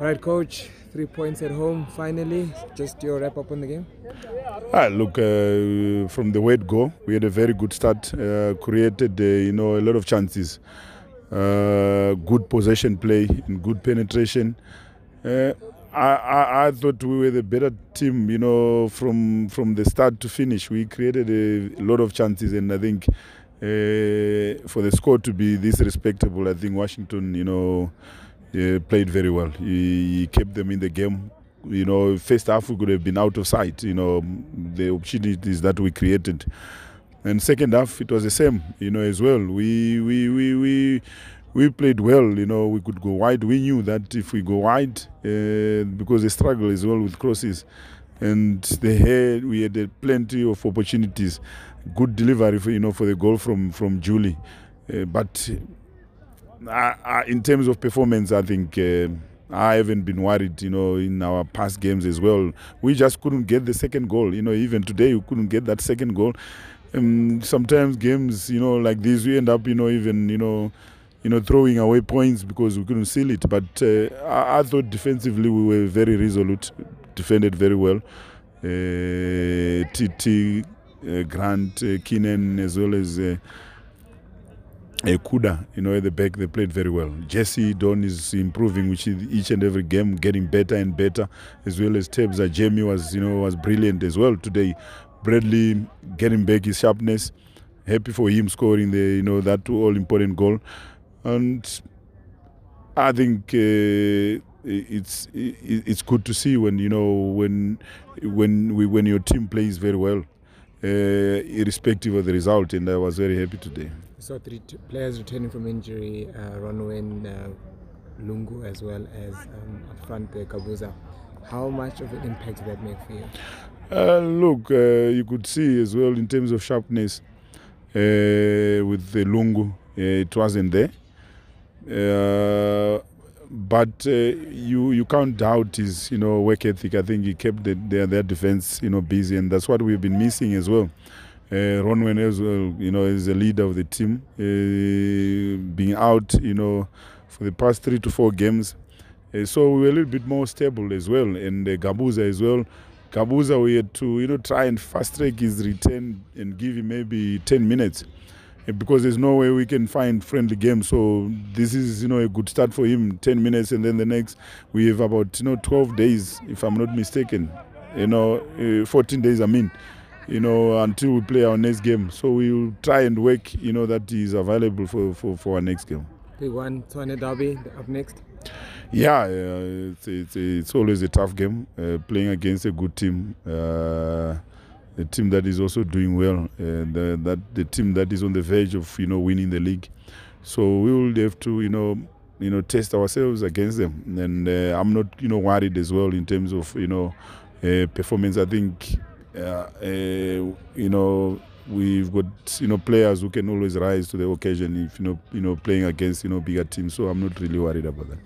All right, coach. Three points at home. Finally, just your wrap up on the game. Ah, look, uh, from the word go, we had a very good start. Uh, created, uh, you know, a lot of chances. Uh, good possession play and good penetration. Uh, I, I, I thought we were the better team, you know, from from the start to finish. We created a lot of chances, and I think uh, for the score to be this respectable, I think Washington, you know, played very well. He, he kept them in the game. You know, first half we could have been out of sight. You know, the opportunities that we created, and second half it was the same. You know, as well. We we we we. We played well, you know. We could go wide. We knew that if we go wide, uh, because they struggle as well with crosses, and they had we had uh, plenty of opportunities. Good delivery, for, you know, for the goal from from Julie, uh, but uh, uh, in terms of performance, I think uh, I haven't been worried, you know, in our past games as well. We just couldn't get the second goal. You know, even today we couldn't get that second goal. Um, sometimes games, you know, like this, we end up, you know, even, you know, you know, throwing away points because we couldn't seal it. But uh, I, I, thought defensively we were very resolute, defended very well. Uh, TT, uh, Grant, uh, Keenan, as well as uh, uh, Kuda, you know, at the back, they played very well. Jesse Donn is improving, which is each and every game getting better and better, as well as Tebza. Jamie was, you know, was brilliant as well today. Bradley getting back his sharpness. Happy for him scoring the, you know, that all important goal, and I think uh, it's it's good to see when you know when when we, when your team plays very well, irrespective of the result, and I was very happy today. So three players returning from injury, uh, Ronwen, uh, Lungu, as well as um, up front the Gabuza. How much of an impact did that make for you? Uh, look, uh, you could see as well in terms of sharpness uh, with the Lungu, uh, it wasn't there. But uh, you you can't doubt his you know work ethic. I think he kept the, their their defense you know busy, and that's what we've been missing as well. Uh, Ronwen as well, you know, is the leader of the team, uh, being out, you know, for the past three to four games. Uh, so we were a little bit more stable as well, and uh, Gabuza as well. Gabuza, we had to, you know, try and fast track his return and give him maybe 10 minutes because there's no way we can find friendly games. So this is, you know, a good start for him. 10 minutes, and then the next we have about, you know, 12 days, if I'm not mistaken. You know, uh, 14 days, I mean you know, until we play our next game. So we will try and work, you know, that is available for, for, for our next game. Big one, Tshwane Derby up next. Yeah, uh, it's, it's, it's always a tough game uh, playing against a good team. Uh, a team that is also doing well, uh, that the team that is on the verge of you know winning the league. So we will have to you know you know test ourselves against them, and uh, I'm not you know worried as well in terms of you know uh, performance. I think uh, uh, you know we've got you know players who can always rise to the occasion if you know you know playing against you know bigger teams so i'm not really worried about that